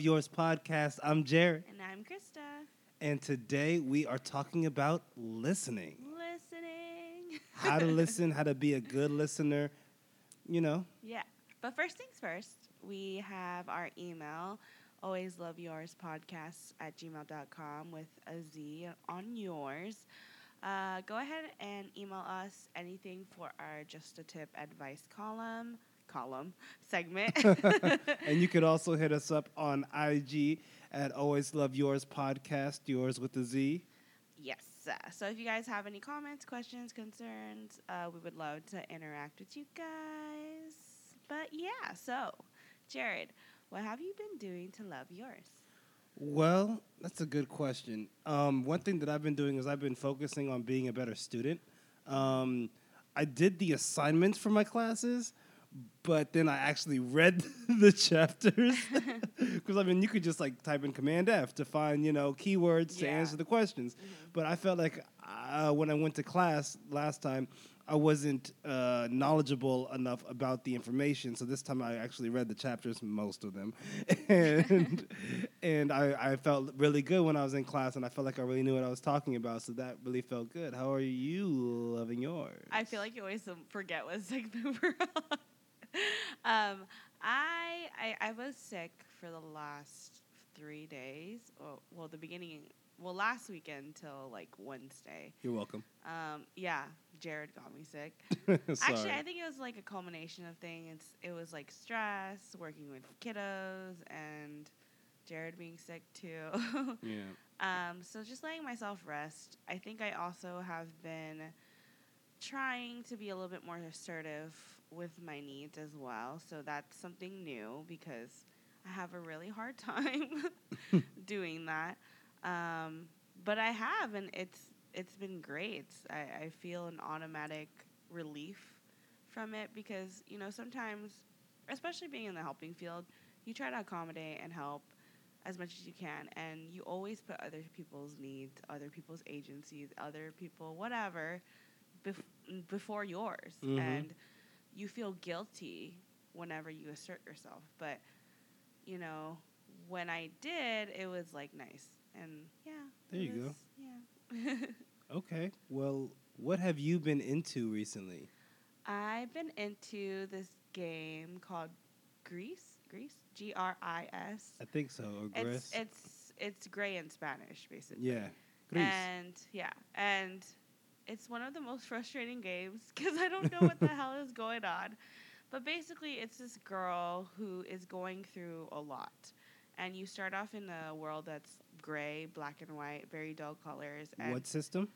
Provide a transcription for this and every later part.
Love Yours podcast. I'm Jared, And I'm Krista. and today we are talking about listening. Listening. How to listen, how to be a good listener. You know, yeah. But first things first, we have our email, always love yours podcast at gmail.com with a Z on yours. Uh, go ahead and email us anything for our Just a Tip advice column, column segment. and you could also hit us up on IG at Always Love Yours podcast, yours with a Z. Yes. So if you guys have any comments, questions, concerns, uh, we would love to interact with you guys. But yeah, so Jared, what have you been doing to love yours? Well, that's a good question. Um, one thing that I've been doing is I've been focusing on being a better student. Um, I did the assignments for my classes, but then I actually read the chapters because I mean you could just like type in Command F to find you know keywords to answer the questions. But I felt like uh, when I went to class last time, I wasn't uh, knowledgeable enough about the information. So this time I actually read the chapters, most of them, and and I, I felt really good when I was in class, and I felt like I really knew what I was talking about. So that really felt good. How are you loving yours? I feel like you always forget what segment we're on. um, I, I I was sick for the last three days. Well, well, the beginning, well, last weekend till like Wednesday. You're welcome. Um, yeah, Jared got me sick. Actually, I think it was like a culmination of things. It was like stress, working with kiddos, and Jared being sick too. yeah. um, so just letting myself rest. I think I also have been trying to be a little bit more assertive with my needs as well. So that's something new because I have a really hard time doing that. Um, but I have, and it's it's been great. I, I feel an automatic relief from it because you know sometimes, especially being in the helping field, you try to accommodate and help as much as you can, and you always put other people's needs, other people's agencies, other people, whatever, bef- before yours, Mhm. and you feel guilty whenever you assert yourself. But you know, when I did, it was like nice, and yeah. There you go. Yeah. Okay. Well, what have you been into recently? I've been into this game called Gris. Gris. G R I S. I think so. It's it's it's gray in Spanish, basically. yeah. Gris. And yeah, and it's one of the most frustrating games because I don't know what the hell is going on. But basically, it's this girl who is going through a lot, and you start off in a world that's gray, black and white, very dull colors, and what system?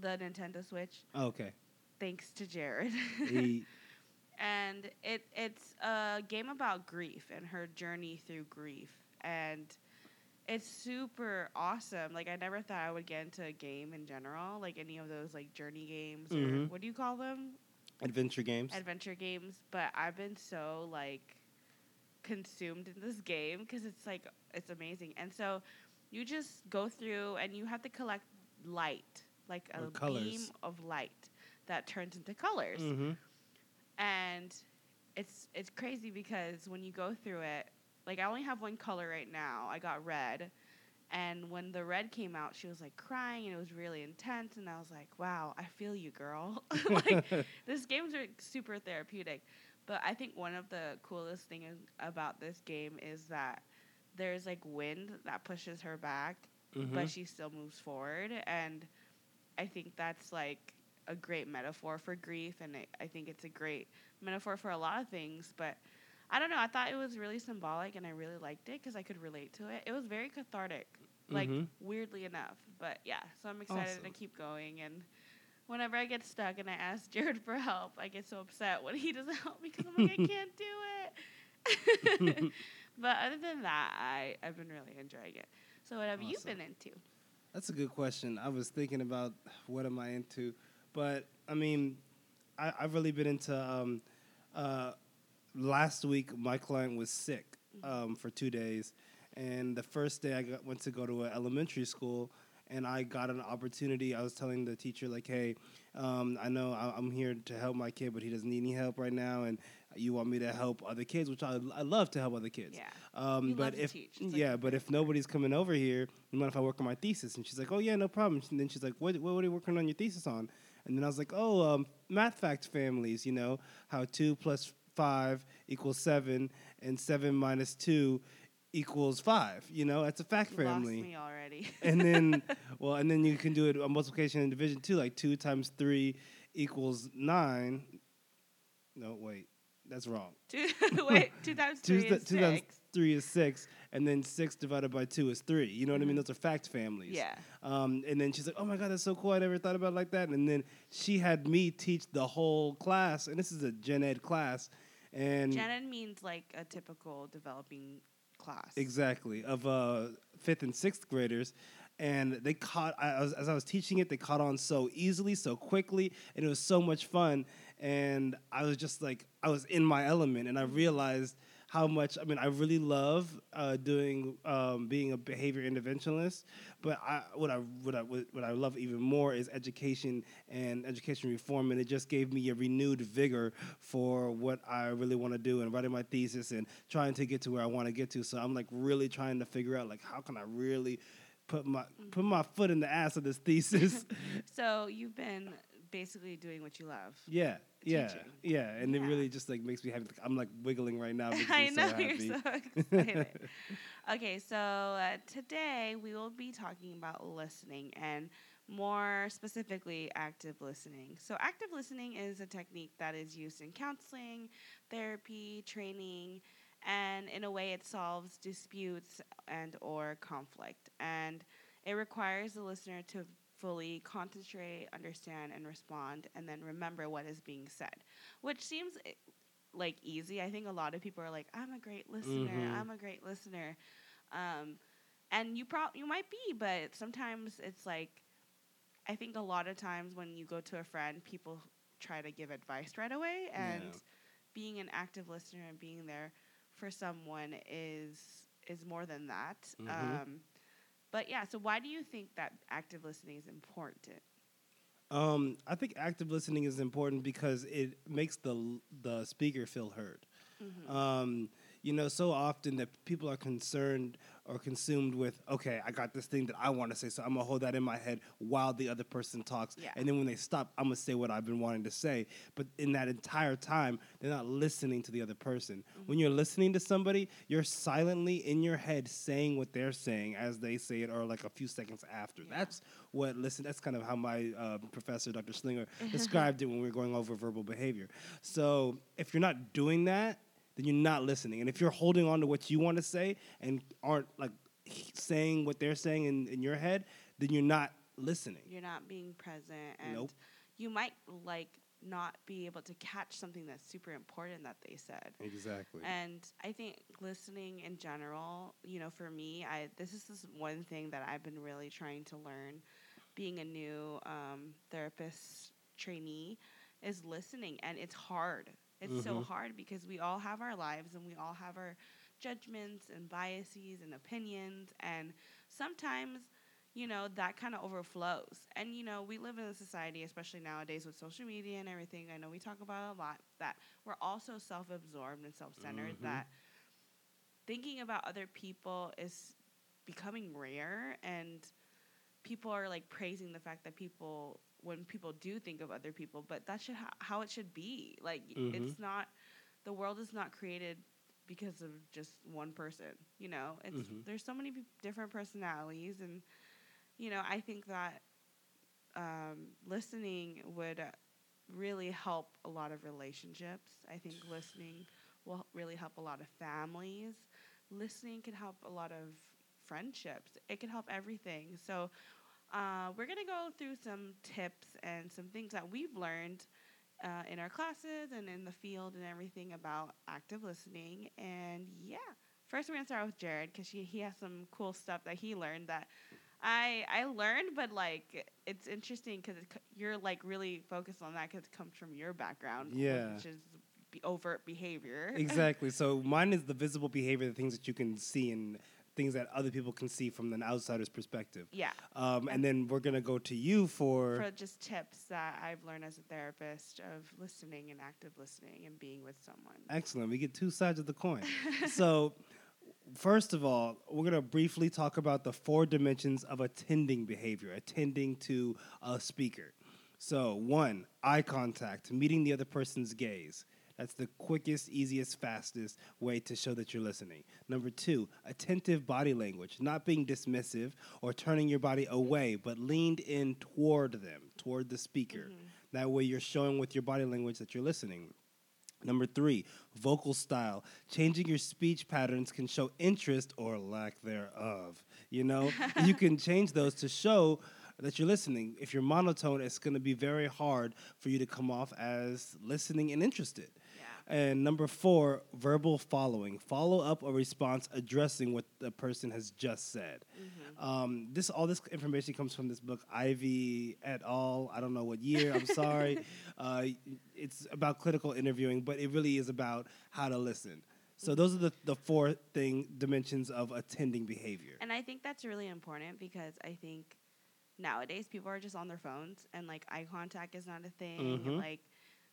the Nintendo Switch. Oh, okay. Thanks to Jared. E- and it it's a game about grief and her journey through grief and it's super awesome like i never thought i would get into a game in general like any of those like journey games or Mhm. what do you call them adventure games. adventure games but i've been so like consumed in this game because it's like it's amazing and so you just go through and you have to collect light like a beam of light that turns into colors mm-hmm. and it's it's crazy because when you go through it like i only have one color right now. I got red. And when the red came out she was like crying and it was really intense and i was like wow i feel you girl. Like this game's are super therapeutic. But i think one of the coolest things about this game is that there's like wind that pushes her back Mhm. but she still moves forward and i think that's like a great metaphor for grief and I, I think it's a great metaphor for a lot of things but i don't know i thought it was really symbolic and i really liked it because i could relate to it it was very cathartic like Mhm. weirdly enough but yeah so i'm excited Awesome. to keep going and whenever i get stuck and i ask jared for help i get so upset when he doesn't help me because i'm like i can't do it but other than that i i've been really enjoying it so what have you been into That's a good question. I was thinking about what am I into, but I mean, I, I've really been into. Um, uh, last week, my client was sick um, for two days, and the first day I got, went to go to an elementary school, and I got an opportunity. I was telling the teacher like, "Hey, um, I know I- I'm here to help my kid, but he doesn't need any help right now, and you want me to help other kids, which I, I love to help other kids. Yeah. Um, but if teach. Like yeah, but if nobody's coming over here, you mind if I work on my thesis? And she's like, oh yeah, no problem. And then she's like, what what, what are you working on your thesis on? And then I was like, oh, um, math fact families. You know how two plus five equals seven, and seven minus two equals five. You know, that's a fact You family. lost me already. and then well, and then you can do it on multiplication and division too. Like two times three equals nine. No, wait, that's wrong. two, wait, two times Two, three th- is two times six. Three is six, and then six divided by two is three. You know what I mean? Mhm. Those are fact families. Yeah. Um, and then she's like, "Oh my god, that's so cool! I never thought about it like that." And then she had me teach the whole class, and this is a gen ed class, and Gen Ed means like a typical developing class. Exactly of uh, fifth and sixth graders, and they caught I, was, as I was teaching it. They caught on so easily, so quickly, and it was so much fun. And I was just like I was in my element, and I realized how much. I mean, I really love uh, doing um, being a behavior interventionist, but I, what I what I what I love even more is education and education reform, and it just gave me a renewed vigor for what I really want to do and writing my thesis and trying to get to where I want to get to. So I'm like really trying to figure out like how can I really put my put my foot in the ass of this thesis. So you've been basically doing what you love. yeah, yeah, Teaching. yeah, and it really just like makes me happy. I'm like wiggling right now because I I'm know so happy. you're so excited. okay, so uh, today we will be talking about listening and more specifically active listening. So active listening is a technique that is used in counseling, therapy, training, and in a way it solves disputes and or conflict. And it requires the listener to fully concentrate, understand and respond and then remember what is being said, which seems eh, like easy. I think a lot of people are like, "I'm a great listener. Mhm. I'm a great listener," um, and you pro- you might be, but sometimes it's like, I think a lot of times when you go to a friend, people try to give advice right away, and Yeah. being an active listener and being there for someone is is more than that. Mhm. Um, but yeah, so why do you think that active listening is important? Um, I think active listening is important because it makes the the speaker feel heard. Mm-hmm. Um, you know, so often that people are concerned or consumed with, okay, I got this thing that I want to say, so I'm gonna hold that in my head while the other person talks, Yeah. and then when they stop, I'm gonna say what I've been wanting to say. But in that entire time, they're not listening to the other person. When you're listening to somebody, you're silently in your head saying what they're saying as they say it, or like a few seconds after. Yeah. That's what listen. That's kind of how my uh, professor, Dr. Slinger, described it when we were going over verbal behavior. So if you're not doing that, then you're not listening. And if you're holding on to what you want to say and aren't like saying what they're saying in, in your head, then you're not listening. You're not being present, and Nope. you might like not be able to catch something that's super important that they said. Exactly. And I think listening in general, you know, for me, I this is this one thing that I've been really trying to learn, being a new um, therapist trainee, is listening, and it's hard. It's so Mhm. hard because we all have our lives and we all have our judgments and biases and opinions, and sometimes. You know, that kind of overflows. And, you know, we live in a society, especially nowadays with social media and everything. I know we talk about it a lot that we're also self absorbed and self centered, Mhm. that thinking about other people is becoming rare. And people are like praising the fact that people, when people do think of other people, but that's should ha- how it should be. Like, Mhm. it's not, the world is not created because of just one person, you know? It's, Mhm. There's so many p- different personalities. And, you know, I think that um, listening would uh, really help a lot of relationships. I think listening will really help a lot of families. Listening can help a lot of friendships. It can help everything. So, uh, we're going to go through some tips and some things that we've learned uh, in our classes and in the field and everything about active listening. And yeah, first we're going to start with Jared because he has some cool stuff that he learned that I I learned, but like it's interesting because it, c- you're like really focused on that because it comes from your background, Yeah. which is be overt behavior. exactly. So mine is the visible behavior, the things that you can see and things that other people can see from an outsider's perspective. Yeah. Um, and then we're gonna go to you for, For just tips that I've learned as a therapist of listening and active listening and being with someone. excellent. We get two sides of the coin. so, first of all, we're gonna briefly talk about the four dimensions of attending behavior, attending to a speaker. So, one, eye contact, meeting the other person's gaze. That's the quickest, easiest, fastest way to show that you're listening. Number two, attentive body language, not being dismissive or turning your body away, but leaned in toward them, toward the speaker. Mm-hmm. That way you're showing with your body language that you're listening. Number three, vocal style. Changing your speech patterns can show interest or lack thereof. You know, you can change those to show that you're listening. If you're monotone, it's going to be very hard for you to come off as listening and interested. And number four, verbal following. Follow up a response addressing what the person has just said. Um, this all this information comes from this book, Ivey et al. I don't know what year. I'm sorry. uh, it's about clinical interviewing, but it really is about how to listen. So those are the, the four thing dimensions of attending behavior. And I think that's really important because I think nowadays people are just on their phones and like eye contact is not a thing. Mhm. Like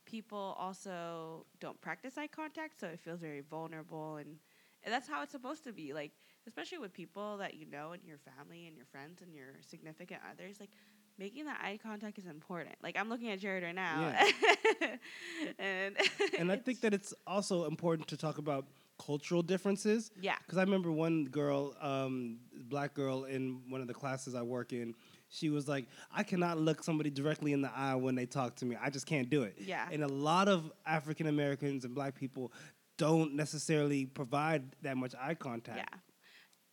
people also don't practice eye contact, so it feels very vulnerable and, and that's how it's supposed to be. Like especially with people that you know and your family and your friends and your significant others, like making that eye contact is important. Like I'm looking at Jared right now. and and I think that it's also important to talk about cultural differences. Yeah. Because I remember one girl, um, black girl in one of the classes I work in, she was like, I cannot look somebody directly in the eye when they talk to me. I just can't do it. Yeah. And a lot of African Americans and black people don't necessarily provide that much eye contact. Yeah.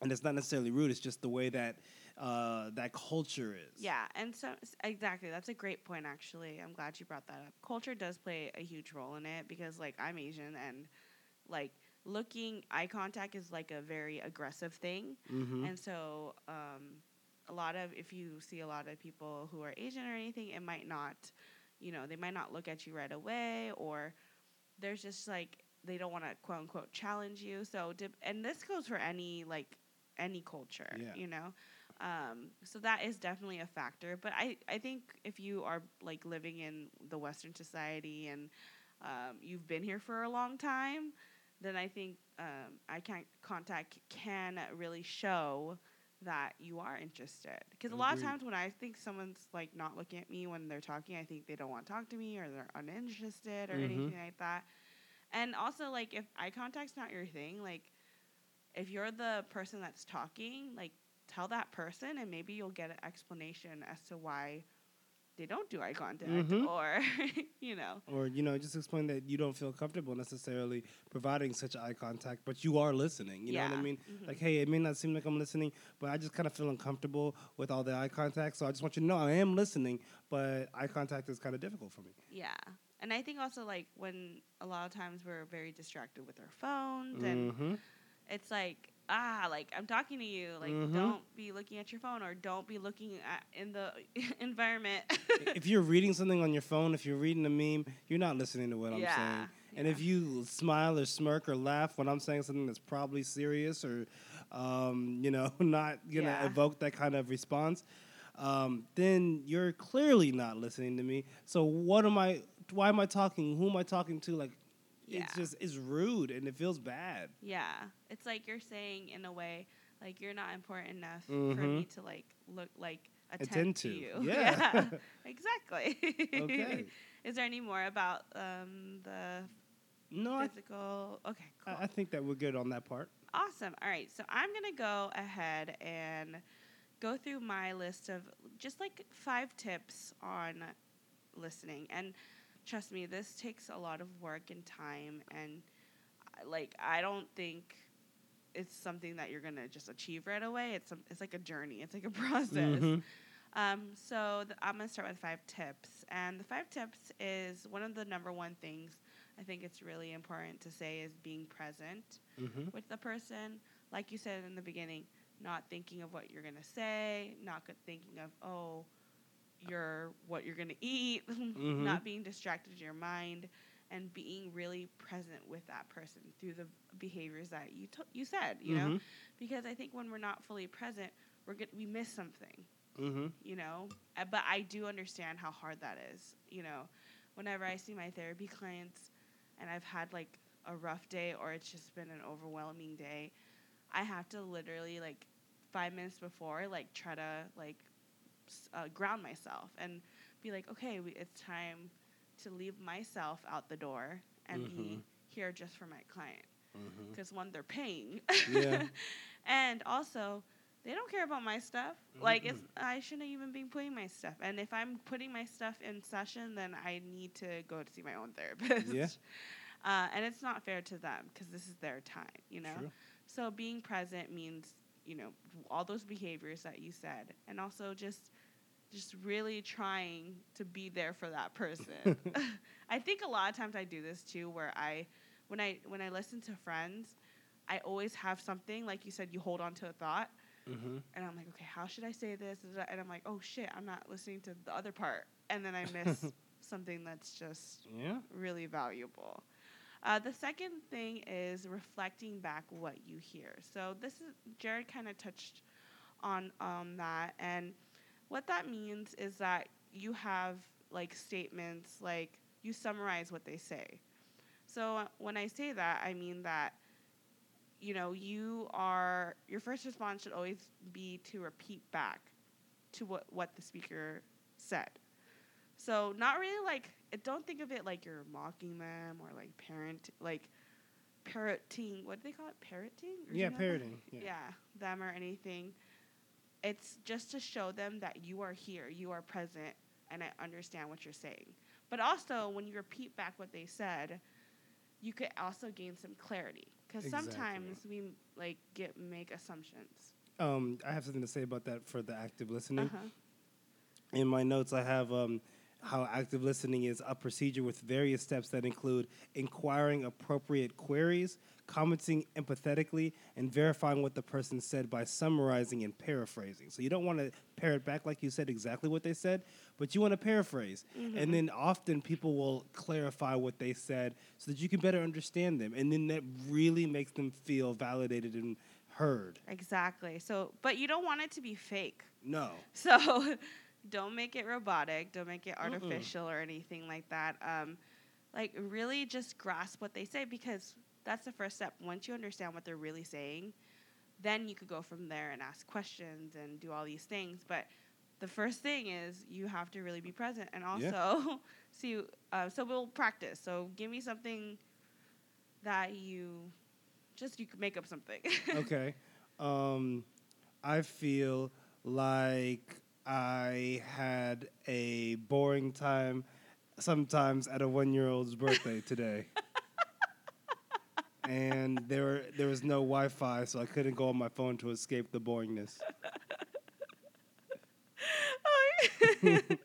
And it's not necessarily rude, it's just the way that uh, that culture is. Yeah, and so exactly, that's a great point. Actually, I'm glad you brought that up. Culture does play a huge role in it because, like, I'm Asian, and like looking eye contact is like a very aggressive thing, hmm and so um, a lot of if you see a lot of people who are Asian or anything, it might not, you know, they might not look at you right away, or there's just like they don't want to quote unquote challenge you. So, dip- and this goes for any like any culture, Yeah. you know. Um, so that is definitely a factor. But I, I think if you are like living in the Western society and um, you've been here for a long time, then I think um, eye can contact can really show that you are interested. Because a lot of times when I think someone's like not looking at me when they're talking, I think they don't want to talk to me or they're uninterested or Mhm. anything like that. And also, like if eye contact's not your thing, like if you're the person that's talking, like tell that person, and maybe you'll get an explanation as to why they don't do eye contact, Mhm. or you know, Or, you know, just explain that you don't feel comfortable necessarily providing such eye contact, but you are listening. You know what I Yeah. mean? Mhm. Like, hey, it may not seem like I'm listening, but I just kind of feel uncomfortable with all the eye contact. So I just want you to know I am listening, but eye contact is kind of difficult for me. yeah. And I think also like when a lot of times we're very distracted with our phones, and hmm it's like ah, like I'm talking to you, like Mhm. don't be looking at your phone or don't be looking at in the environment. if you're reading something on your phone, if you're reading a meme, you're not listening to what I'm saying. And yeah. if you smile or smirk or laugh when I'm saying something that's probably serious or, um, you know, not gonna Yeah. evoke that kind of response, um, then you're clearly not listening to me. So what am I? Why am I talking? Who am I talking to? Like, Yeah. it's just it's rude and it feels bad. Yeah, it's like you're saying in a way, like you're not important enough for Mhm. me to like look like attend, Attend to to, you. yeah. exactly. Okay. Is there any more about um, the No, I, physical? Okay, cool. I I think that we're good on that part. Awesome. All right, so I'm gonna go ahead and go through my list of just like five tips on listening. And trust me, this takes a lot of work and time. And like, I don't think it's something that you're gonna just achieve right away. It's some, it's like a journey. It's like a process. Mhm. Um, so the, I'm gonna start with five tips, and the five tips is one of the number one things I think it's really important to say is being present Mhm. with the person. Like you said in the beginning, not thinking of what you're gonna say, not thinking of oh, you're what you're gonna eat, Mhm. not being distracted in your mind, and being really present with that person through the behaviors that you to- you said, you know? Mhm. Because I think when we're not fully present, we're get- we miss something Mm-hmm. you know Uh, but i do understand how hard that is you know whenever i see my therapy clients and i've had like a rough day or it's just been an overwhelming day i have to literally like five minutes before like try to like uh, ground myself and be like okay we, it's time to leave myself out the door and be Mhm. here just for my client Mm-hmm. because one they're paying Yeah. and also they don't care about my stuff like it's i shouldn't even be putting my stuff and if i'm putting my stuff in session then i need to go to see my own therapist Yeah. uh, and it's not fair to them because this is their time you know True. so being present means you know all those behaviors that you said and also just just really trying to be there for that person i think a lot of times i do this too where i when i when i listen to friends i always have something like you said you hold on to a thought Mm-hmm. and i'm like okay how should i say this and i'm like oh shit i'm not listening to the other part and then i miss something that's just Yeah. really valuable. Uh, the second thing is reflecting back what you hear. So this is Jared kind of touched on um, that, and what that means is that you have like statements like you summarize what they say. So uh, when I say that, I mean that you know you are your first response should always be to repeat back to what what the speaker said. So not really like don't think of it like you're mocking them or like parent like parroting what do they call it parroting Or Yeah, parroting. yeah. Yeah. them or anything it's just to show them that you are here you are present and i understand what you're saying but also when you repeat back what they said you could also gain some clarity because Exactly. sometimes we like get make assumptions Um, I have something to say about that for the active listening. uh-huh. In my notes, I have um, how active listening is a procedure with various steps that include inquiring appropriate queries, commenting empathetically, and verifying what the person said by summarizing and paraphrasing. So you don't want to parrot back like you said exactly what they said, but you want to paraphrase. Mm-hmm. And then often people will clarify what they said so that you can better understand them. And then that really makes them feel validated and heard. exactly so but you don't want it to be fake No. So don't make it robotic. Don't make it Mm-mm. artificial or anything like that. Um, like really just grasp what they say because that's the first step. Once you understand what they're really saying, then you could go from there and ask questions and do all these things. But the first thing is you have to really be present and Yeah. also see. Uh, so we'll practice. So give me something that you just you could make up something. okay. Um, I feel like I had a boring time sometimes at a one year old's birthday today. and there were, there was no Wi Fi, so I couldn't go on my phone to escape the boringness.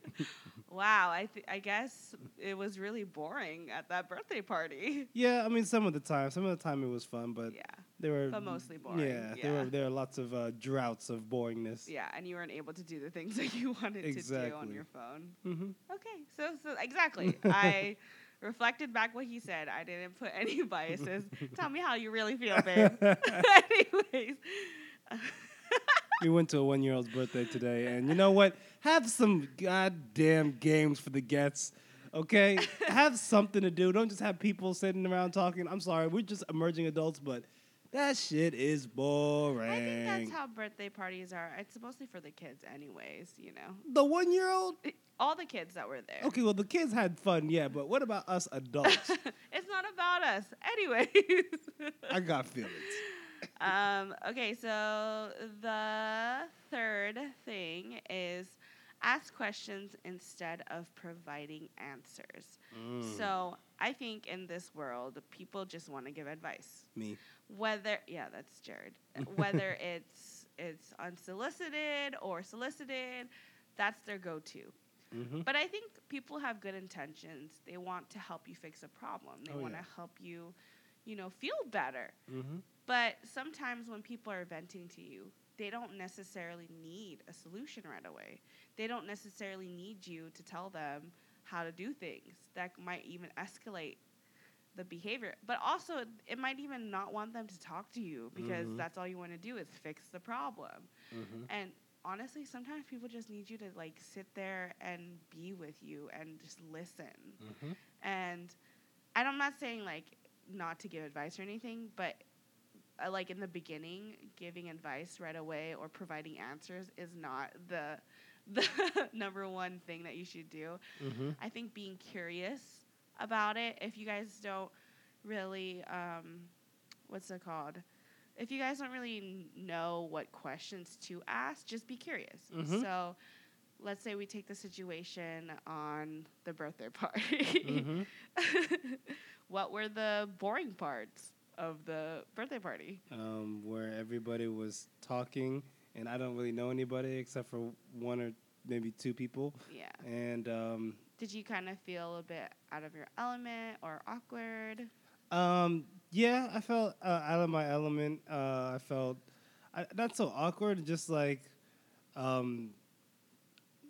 wow, I th- I guess it was really boring at that birthday party. Yeah, I mean, some of the time, some of the time it was fun, but Yeah, there were but mostly boring, Yeah, there were there are lots of uh, droughts of boringness. yeah, and you weren't able to do the things that you wanted to do on your phone. hmm Okay, so so exactly, I reflected back what he said. I didn't put any biases. Tell me how you really feel, babe. Anyways. We went to a one year old's birthday today, and you know what? Have some goddamn games for the gets. Okay, have something to do. Don't just have people sitting around talking. I'm sorry, we're just emerging adults, but that shit is boring. I think that's how birthday parties are. It's mostly for the kids, anyways. You know, the one year old. all the kids that were there. Okay, well the kids had fun, yeah, but what about us adults? it's not about us, anyways. I got feelings. um, okay, so the third thing is ask questions instead of providing answers. Mm, So I think in this world, people just want to give advice. me. Whether yeah, that's Jared. Whether it's it's unsolicited or solicited, that's their go-to. hmm But I think people have good intentions. They want to help you fix a problem. They Oh, want to yeah. help you, you know, feel better. hmm But sometimes when people are venting to you, they don't necessarily need a solution right away. They don't necessarily need you to tell them how to do things. That might even escalate the behavior, but also it might even not want them to talk to you because Mhm. that's all you want to do is fix the problem. Mhm. And honestly, sometimes people just need you to like sit there and be with you and just listen. Mhm. And and I'm not saying like not to give advice or anything, but uh, like in the beginning, giving advice right away or providing answers is not the the number one thing that you should do. Mhm. I think being curious about it, if you guys don't really, um, what's it called? If you guys don't really know what questions to ask, just be curious. Mhm. So, let's say we take the situation on the birthday party. Mhm. what were the boring parts of the birthday party? Um, where everybody was talking, and I don't really know anybody except for one or maybe two people, Yeah. and um, Did you kind of feel a bit out of your element or awkward? Um, yeah, I felt uh, out of my element. Uh, I felt I, not so awkward, just like um,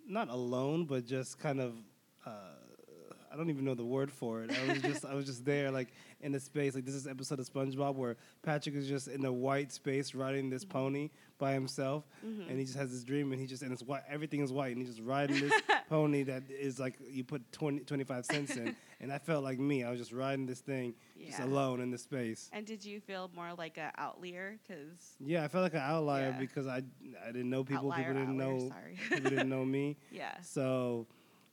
not alone, but just kind of. Uh, I don't even know the word for it. I was just I was just there, like in the space. Like this is episode of SpongeBob where Patrick is just in a white space riding this pony by himself, Mhm. and he just has this dream, and he just and it's white. Everything is white, and he's just riding this pony that is like you put 20, 25 cents in, and I felt like me. I was just riding this thing, just alone in the space. And did you feel more like an outlier? Because Yeah, I felt like an outlier Yeah. because I I didn't know people. outlier, people didn't outlier, know. Sorry. people didn't know me. yeah. So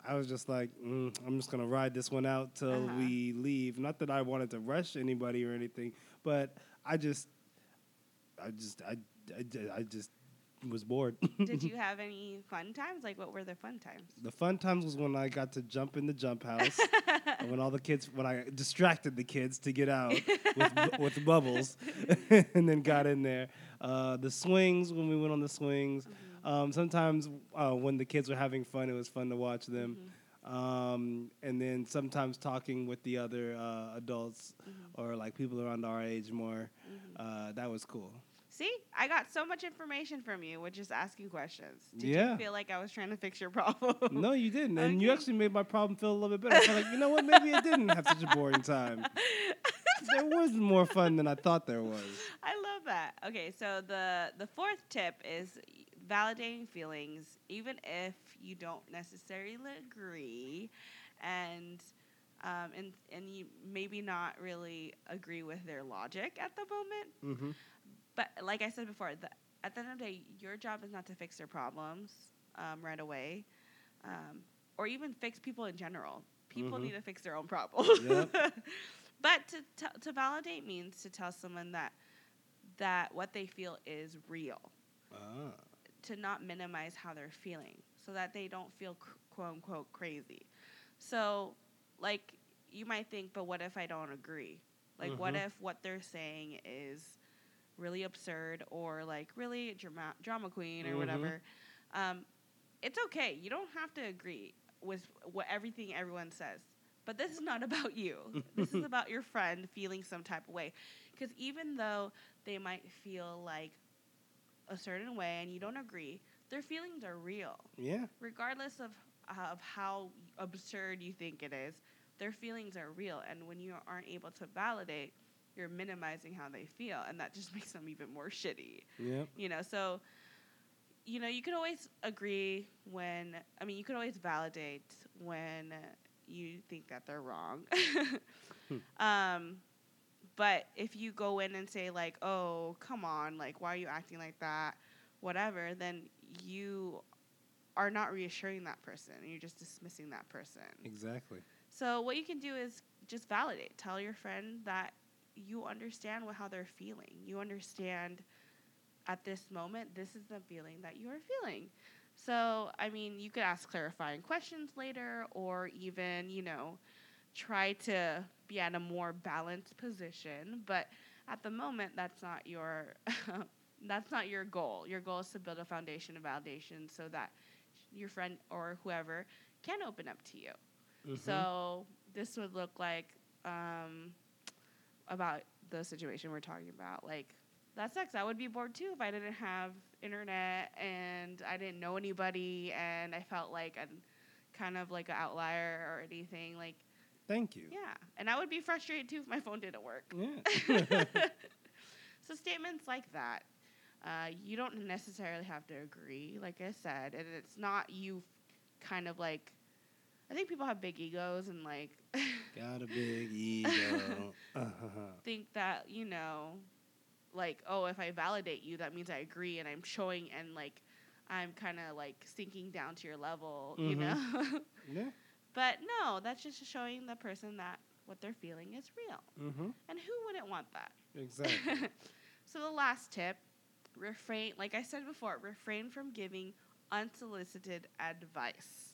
I was just like, mm, I'm just gonna ride this one out till Uh-huh. we leave. Not that I wanted to rush anybody or anything, but I just, I just, I, I, I just was bored. Did you have any fun times? Like, what were the fun times? the fun times was when I got to jump in the jump house. and when all the kids, when I distracted the kids to get out with, bu- with bubbles, and then got in there. Uh, the swings when we went on the swings. Um, sometimes uh, when the kids were having fun, it was fun to watch them. Um, and then sometimes talking with the other uh, adults or like people around our age more. Uh, that was cool. See, I got so much information from you with just asking questions. Did Yeah. you feel like I was trying to fix your problem? no, you didn't, and you actually made my problem feel a little bit better. I felt like, you know what? Maybe I didn't have such a boring time. there was more fun than I thought there was. I love that. Okay, so the the fourth tip is validating feelings, even if you don't necessarily agree, and um, and and you maybe not really agree with their logic at the moment. hmm But like I said before, the, at the end of the day, your job is not to fix their problems um, right away, um, or even fix people in general. People Mhm. need to fix their own problems. Yep. but to, to to validate means to tell someone that that what they feel is real. Ah. To not minimize how they're feeling, so that they don't feel quote unquote crazy. So, like you might think, but what if I don't agree? Like, what Mhm. if what they're saying is really absurd or like really drama, drama queen or Mhm. whatever? Um, it's okay. You don't have to agree with what everything everyone says. But this is not about you. this is about your friend feeling some type of way. Because even though they might feel like a certain way and you don't agree, their feelings are real Yeah. regardless of of how absurd you think it is, their feelings are real. And when you aren't able to validate, you're minimizing how they feel, and that just makes them even more shitty. Yep. You know, so you know you could always agree when I mean you could always validate when you think that they're wrong. um, but if you go in and say like, "Oh, come on, like why are you acting like that?" whatever, then you are not reassuring that person. You're just dismissing that person. Exactly. So what you can do is just validate. Tell your friend that you understand what, how they're feeling. You understand at this moment this is the feeling that you are feeling. So, I mean, you could ask clarifying questions later or even, you know, try to be at a more balanced position, but at the moment that's not your that's not your goal. Your goal is to build a foundation of validation so that your friend or whoever can open up to you. Mhm. So this would look like um, about the situation we're talking about. Like that sucks. I would be bored too if I didn't have internet and I didn't know anybody and I felt like a kind of like an outlier or anything. Like Thank you. Yeah. And I would be frustrated too if my phone didn't work. Yeah. so statements like that, uh, you don't necessarily have to agree, like I said, and it's not you kind of like. I think people have big egos and like Got a big ego. Uh-huh. think that you know, like oh, if I validate you, that means I agree, and I'm showing and like I'm kind of like sinking down to your level, you Mhm. know. Yeah. But no, that's just showing the person that what they're feeling is real, Mm-hmm. and who wouldn't want that? Exactly. so the last tip, refrain like I said before, refrain from giving unsolicited advice.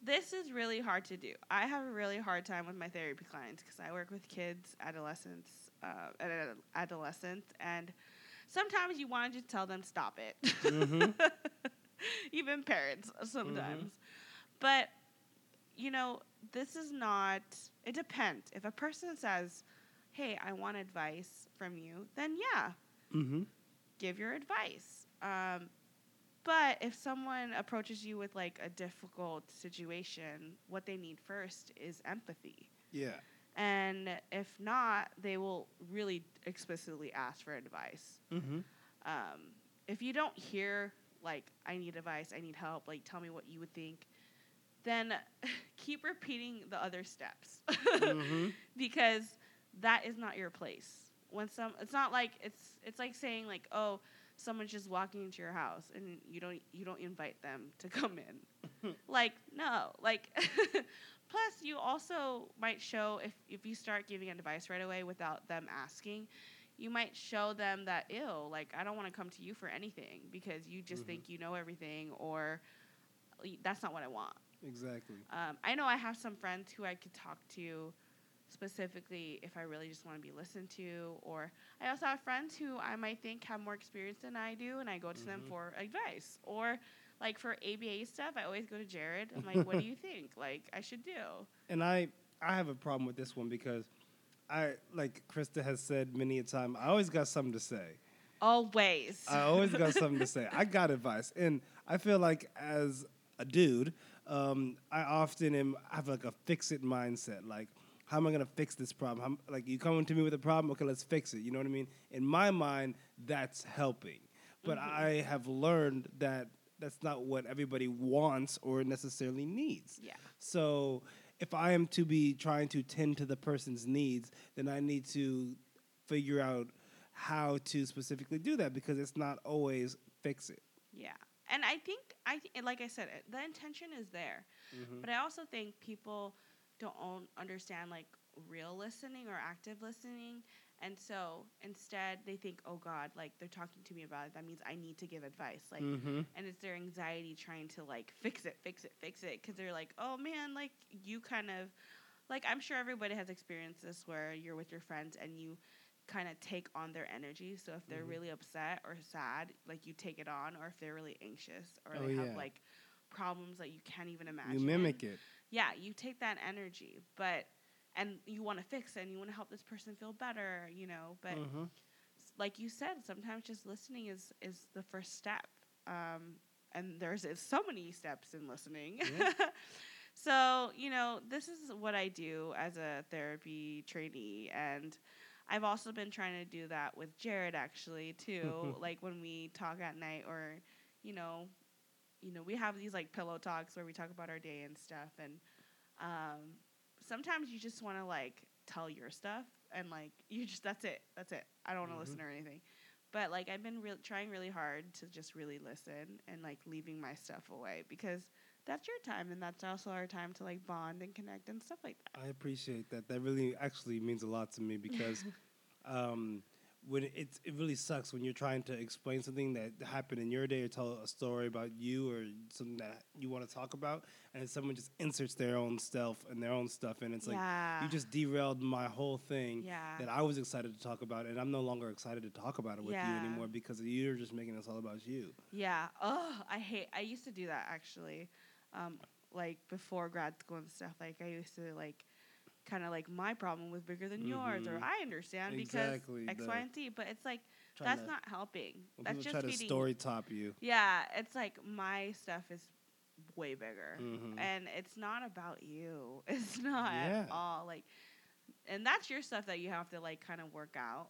This is really hard to do. I have a really hard time with my therapy clients because I work with kids, adolescents, uh, and ad- adolescents, and sometimes you want to just tell them stop it. Mhm. Even parents sometimes, but you know this is not. It depends. If a person says, "Hey, I want advice from you," then yeah, mm-hmm. give your advice. Um, but if someone approaches you with like a difficult situation, what they need first is empathy. Yeah. And if not, they will really explicitly ask for advice. Mm-hmm. Um, if you don't hear like I need advice, I need help, like tell me what you would think, then keep repeating the other steps mm-hmm. because that is not your place. When some, it's not like it's it's like saying like oh someone's just walking into your house and you don't you don't invite them to come in. like no, like plus you also might show if if you start giving advice right away without them asking, you might show them that ill like I don't want to come to you for anything because you just Mhm. think you know everything or that's not what I want. Exactly. Um, I know I have some friends who I could talk to specifically if I really just want to be listened to, or I also have friends who I might think have more experience than I do, and I go to them Mhm. for advice. Or like for ABA stuff, I always go to Jared. I'm like, what do you think? Like I should do. And I I have a problem with this one because I like Krista has said many a time. I always got something to say. Always. I always got something to say. I got advice, and I feel like as a dude, um, I often am have like a fix it mindset. Like, how am I gonna fix this problem? How, like, you coming to me with a problem? Okay, let's fix it. You know what I mean? In my mind, that's helping, but Mhm. I have learned that that's not what everybody wants or necessarily needs. yeah. So if I am to be trying to tend to the person's needs, then I need to figure out how to specifically do that because it's not always fix it. Yeah. And I think I th- like I said, the intention is there. But I also think people don't own- understand like real listening or active listening. And so instead they think, oh God, like they're talking to me about it. That means I need to give advice. Like, mm-hmm. and it's their anxiety trying to like fix it, fix it, fix it. Cause they're like, oh man, like you kind of, like I'm sure everybody has experienced this where you're with your friends and you kind of take on their energy. So if they're Mhm. really upset or sad, like you take it on, or if they're really anxious or Oh, they yeah. have like problems that you can't even imagine. You mimic it. Yeah, you take that energy, but and you want to fix it and you want to help this person feel better, you know. But Mhm. s- like you said, sometimes just listening is is the first step. Um, and there's is so many steps in listening. Yeah. so you know, this is what I do as a therapy trainee, and I've also been trying to do that with Jared actually too. like when we talk at night, or you know, you know, we have these like pillow talks where we talk about our day and stuff, and um, sometimes you just want to like tell your stuff and like you just that's it that's it i don't want to Mhm. listen or anything but like i've been re- trying really hard to just really listen and like leaving my stuff away because that's your time and that's also our time to like bond and connect and stuff like that I appreciate that. That really actually means a lot to me because um, when it's it really sucks when you're trying to explain something that happened in your day or tell a story about you or something that you want to talk about, and someone just inserts their own stuff and their own stuff, and it's like yeah you just derailed my whole thing yeah that I was excited to talk about, and I'm no longer excited to talk about it with Yeah. you anymore because you're just making this all about you. Yeah. Oh, I hate. I used to do that actually, um, like before grad school and stuff. Like I used to like, kind of like my problem was bigger than yours, or Mhm. I understand Exactly, because X, Y, and Z. But it's like that's not helping. That's just try to story top you. Yeah, it's like my stuff is way bigger. Mhm. And it's not about you. It's not Yeah. at all like and that's your stuff that you have to like kind of work out.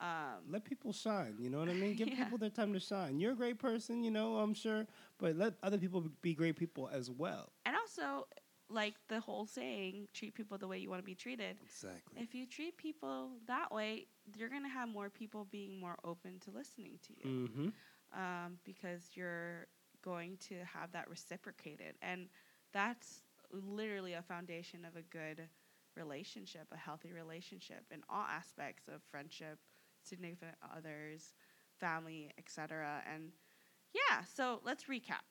Um let people shine. You know what I mean? Give Yeah. people their time to shine. You're a great person, you know. I'm sure, but let other people be great people as well. and also like the whole saying, treat people the way you want to be treated. Exactly. If you treat people that way, you're going to have more people being more open to listening to you. mm-hmm. um, because you're going to have that reciprocated. And that's literally a foundation of a good relationship, a healthy relationship in all aspects of friendship, significant others, family, etc. And yeah, so let's recap.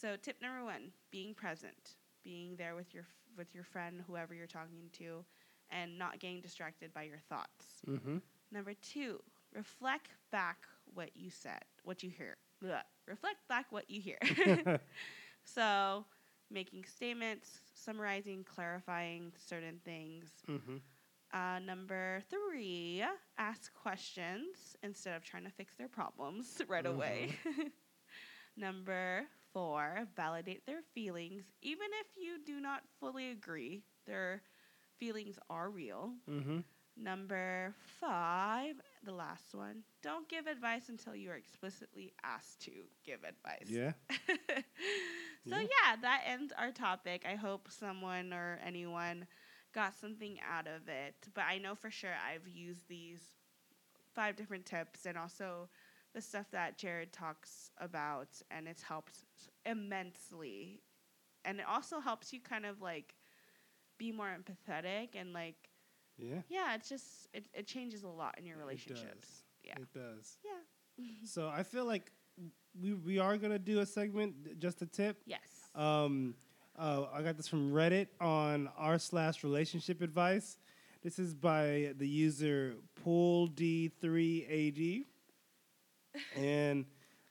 So tip number 1, being present, being there with your f- with your friend, whoever you're talking to, and not getting distracted by your thoughts. Mm-hmm. Number two, reflect back what you said, what you hear. Blah. Reflect back what you hear. so, making statements, summarizing, clarifying certain things. mm-hmm. Uh, number three, ask questions instead of trying to fix their problems right away. number four, validate their feelings. Even if you do not fully agree, their feelings are real. Mm-hmm. Number five, the last one, don't give advice until you are explicitly asked to give advice. Yeah. so, Yeah. yeah, that ends our topic. I hope someone or anyone got something out of it. But I know for sure I've used these five different tips and also the stuff that Jared talks about, and it's helped immensely. And it also helps you kind of like be more empathetic and like Yeah. yeah, it's just it, it changes a lot in your It relationships. does. Yeah. It does. Yeah. So I feel like we we are gonna do a segment, just a tip. Yes. Um, uh, I got this from Reddit on r slash relationship advice. This is by the user pool D3AD. and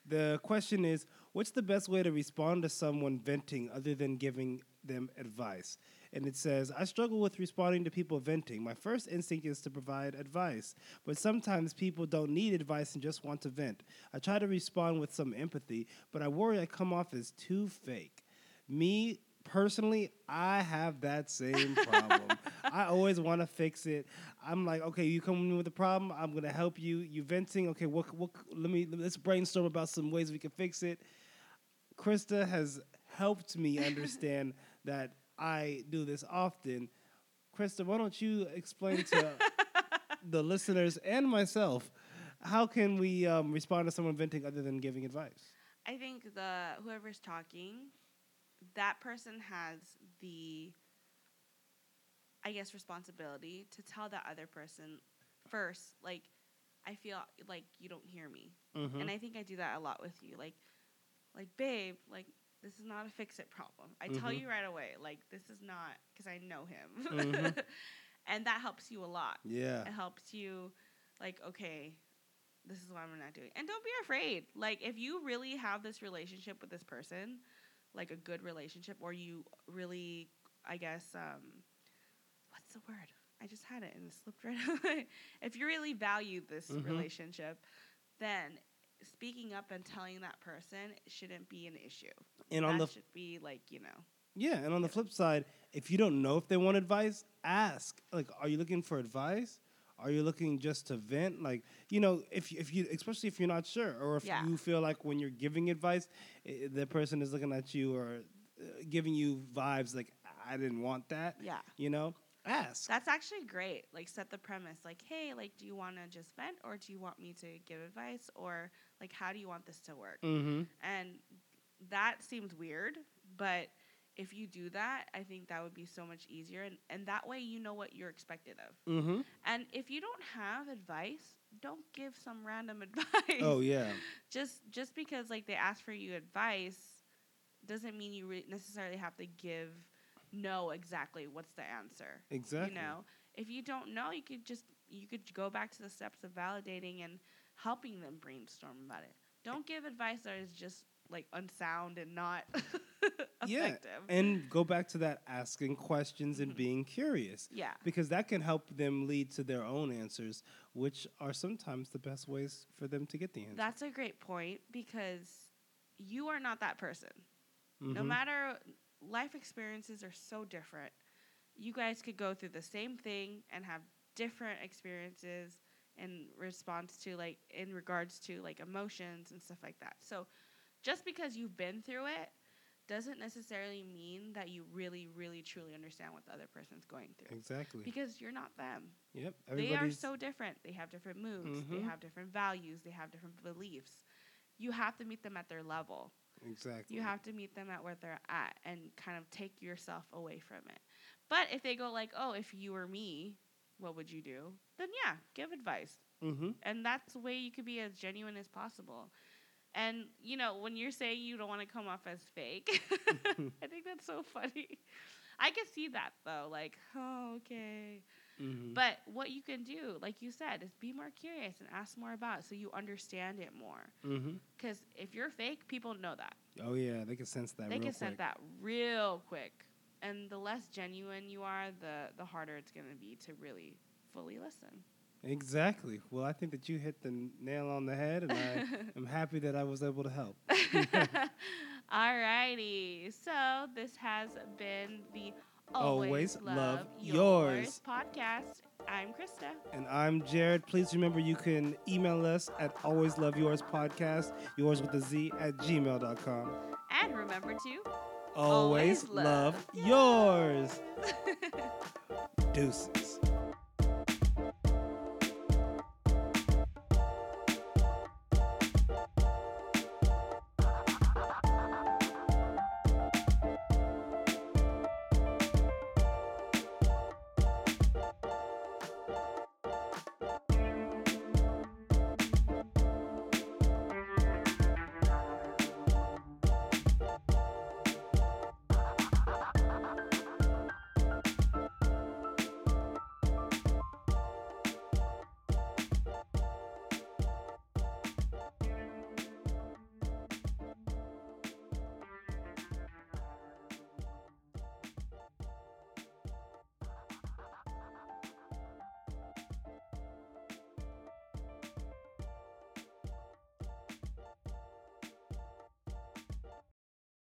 the question is What's the best way to respond to someone venting other than giving them advice? And it says, I struggle with responding to people venting. My first instinct is to provide advice, but sometimes people don't need advice and just want to vent. I try to respond with some empathy, but I worry I come off as too fake. Me personally, I have that same problem. I always want to fix it. I'm like, okay, you come to me with a problem, I'm gonna help you. You venting, okay? What? What? Let me let's brainstorm about some ways we can fix it. Krista has helped me understand that I do this often. Krista, why don't you explain to the listeners and myself how can we um, respond to someone venting other than giving advice? I think the whoever's talking, that person has the I guess responsibility to tell that other person first, like, I feel like you don't hear me. Mm-hmm. And I think I do that a lot with you. Like like, babe, like this is not a fix it problem. I tell Mhm. you right away, like this is not because I know him. Mhm. and that helps you a lot. yeah. It helps you, like, okay, this is what I'm not doing. And don't be afraid. Like, if you really have this relationship with this person, like a good relationship, or you really, I guess, um, what's the word? I just had it and it slipped right away. if you really value this Mhm. relationship, then speaking up and telling that person shouldn't be an issue. And on the should be like, you know, Yeah, and on the flip side, if you don't know if they want advice, ask. Like, are you looking for advice? Are you looking just to vent? Like, you know, if if you, especially if you're not sure, or if Yeah. you feel like when you're giving advice, the person is looking at you or uh, giving you vibes like, I didn't want that. yeah. You know, ask. That's actually great. Like set the premise like, "Hey, like do you want to just vent or do you want me to give advice or like how do you want this to work?" mm-hmm. And that seems weird, but if you do that, I think that would be so much easier and and that way you know what you're expected of. Mm-hmm. And if you don't have advice, don't give some random advice. Oh yeah. just just because like they ask for you advice doesn't mean you re- necessarily have to give know exactly what's the answer. Exactly. You know, if you don't know, you could just you could go back to the steps of validating and helping them brainstorm about it. Don't give advice that is just like unsound and not Yeah, and go back to that asking questions and Mhm. being curious. yeah. because that can help them lead to their own answers, which are sometimes the best ways for them to get the answer. That's a great point because you are not that person. No Mhm. matter life experiences are so different. You guys could go through the same thing and have different experiences in response to like in regards to like emotions and stuff like that. So just because you've been through it doesn't necessarily mean that you really really truly understand what the other person's going through Exactly. because you're not them. Yep. They are so different. They have different moods, they Mhm. have different values, they have different beliefs. You have to meet them at their level. exactly. You have to meet them at where they're at and kind of take yourself away from it. But if they go like, "Oh, if you were me, what would you do?" Then yeah, give advice. Mm-hmm. And that's the way you could be as genuine as possible. And you know, when you're saying you don't want to come off as fake, I think that's so funny. I can see that though, like, oh, okay. Mm-hmm. But what you can do, like you said, is be more curious and ask more about it so you understand it more. mm-hmm. Because if you're fake, people know that. Oh yeah, they can sense that. they can quick. sense that real quick. And the less genuine you are, the the harder it's going to be to really fully listen. Exactly. Well, I think that you hit the nail on the head, and I am happy that I was able to help. Alrighty. So this has been the Always Always, Love Love, Yours. Yours podcast. I'm Krista. And I'm Jared. Please remember you can email us at always love yours podcast, yours with a Z at gmail.com. And remember to Always, Always love love yours. Deuces.